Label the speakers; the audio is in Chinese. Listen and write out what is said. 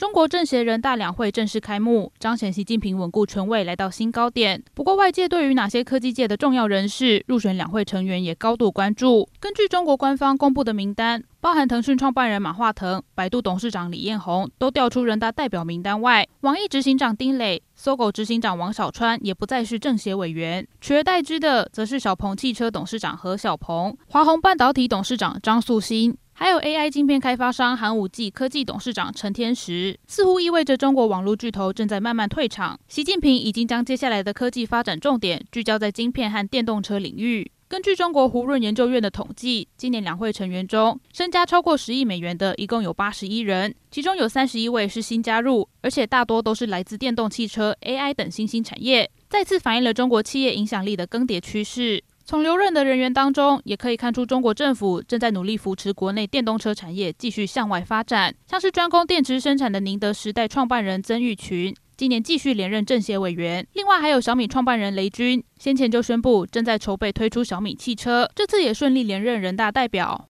Speaker 1: 中国政协人大两会正式开幕，彰显习近平稳固权位来到新高点。不过，外界对于哪些科技界的重要人士入选两会成员也高度关注。根据中国官方公布的名单，包含腾讯创办人马化腾、百度董事长李彦宏都调出人大代表名单外，网易执行长丁磊、搜狗执行长王小川也不再是政协委员，取而代之的则是小鹏汽车董事长何小鹏、华虹半导体董事长张素新。还有 AI 晶片开发商寒武纪科技董事长陈天石，似乎意味着中国网络巨头正在慢慢退场。习近平已经将接下来的科技发展重点聚焦在晶片和电动车领域。根据中国胡润研究院的统计，今年两会成员中，身家超过十亿美元的一共有八十一人，其中有三十一位是新加入，而且大多都是来自电动汽车、AI 等新兴产业，再次反映了中国企业影响力的更迭趋势。从留任的人员当中，也可以看出中国政府正在努力扶持国内电动车产业继续向外发展。像是专攻电池生产的宁德时代创办人曾毓群，今年继续连任政协委员。另外还有小米创办人雷军，先前就宣布正在筹备推出小米汽车，这次也顺利连任人大代表。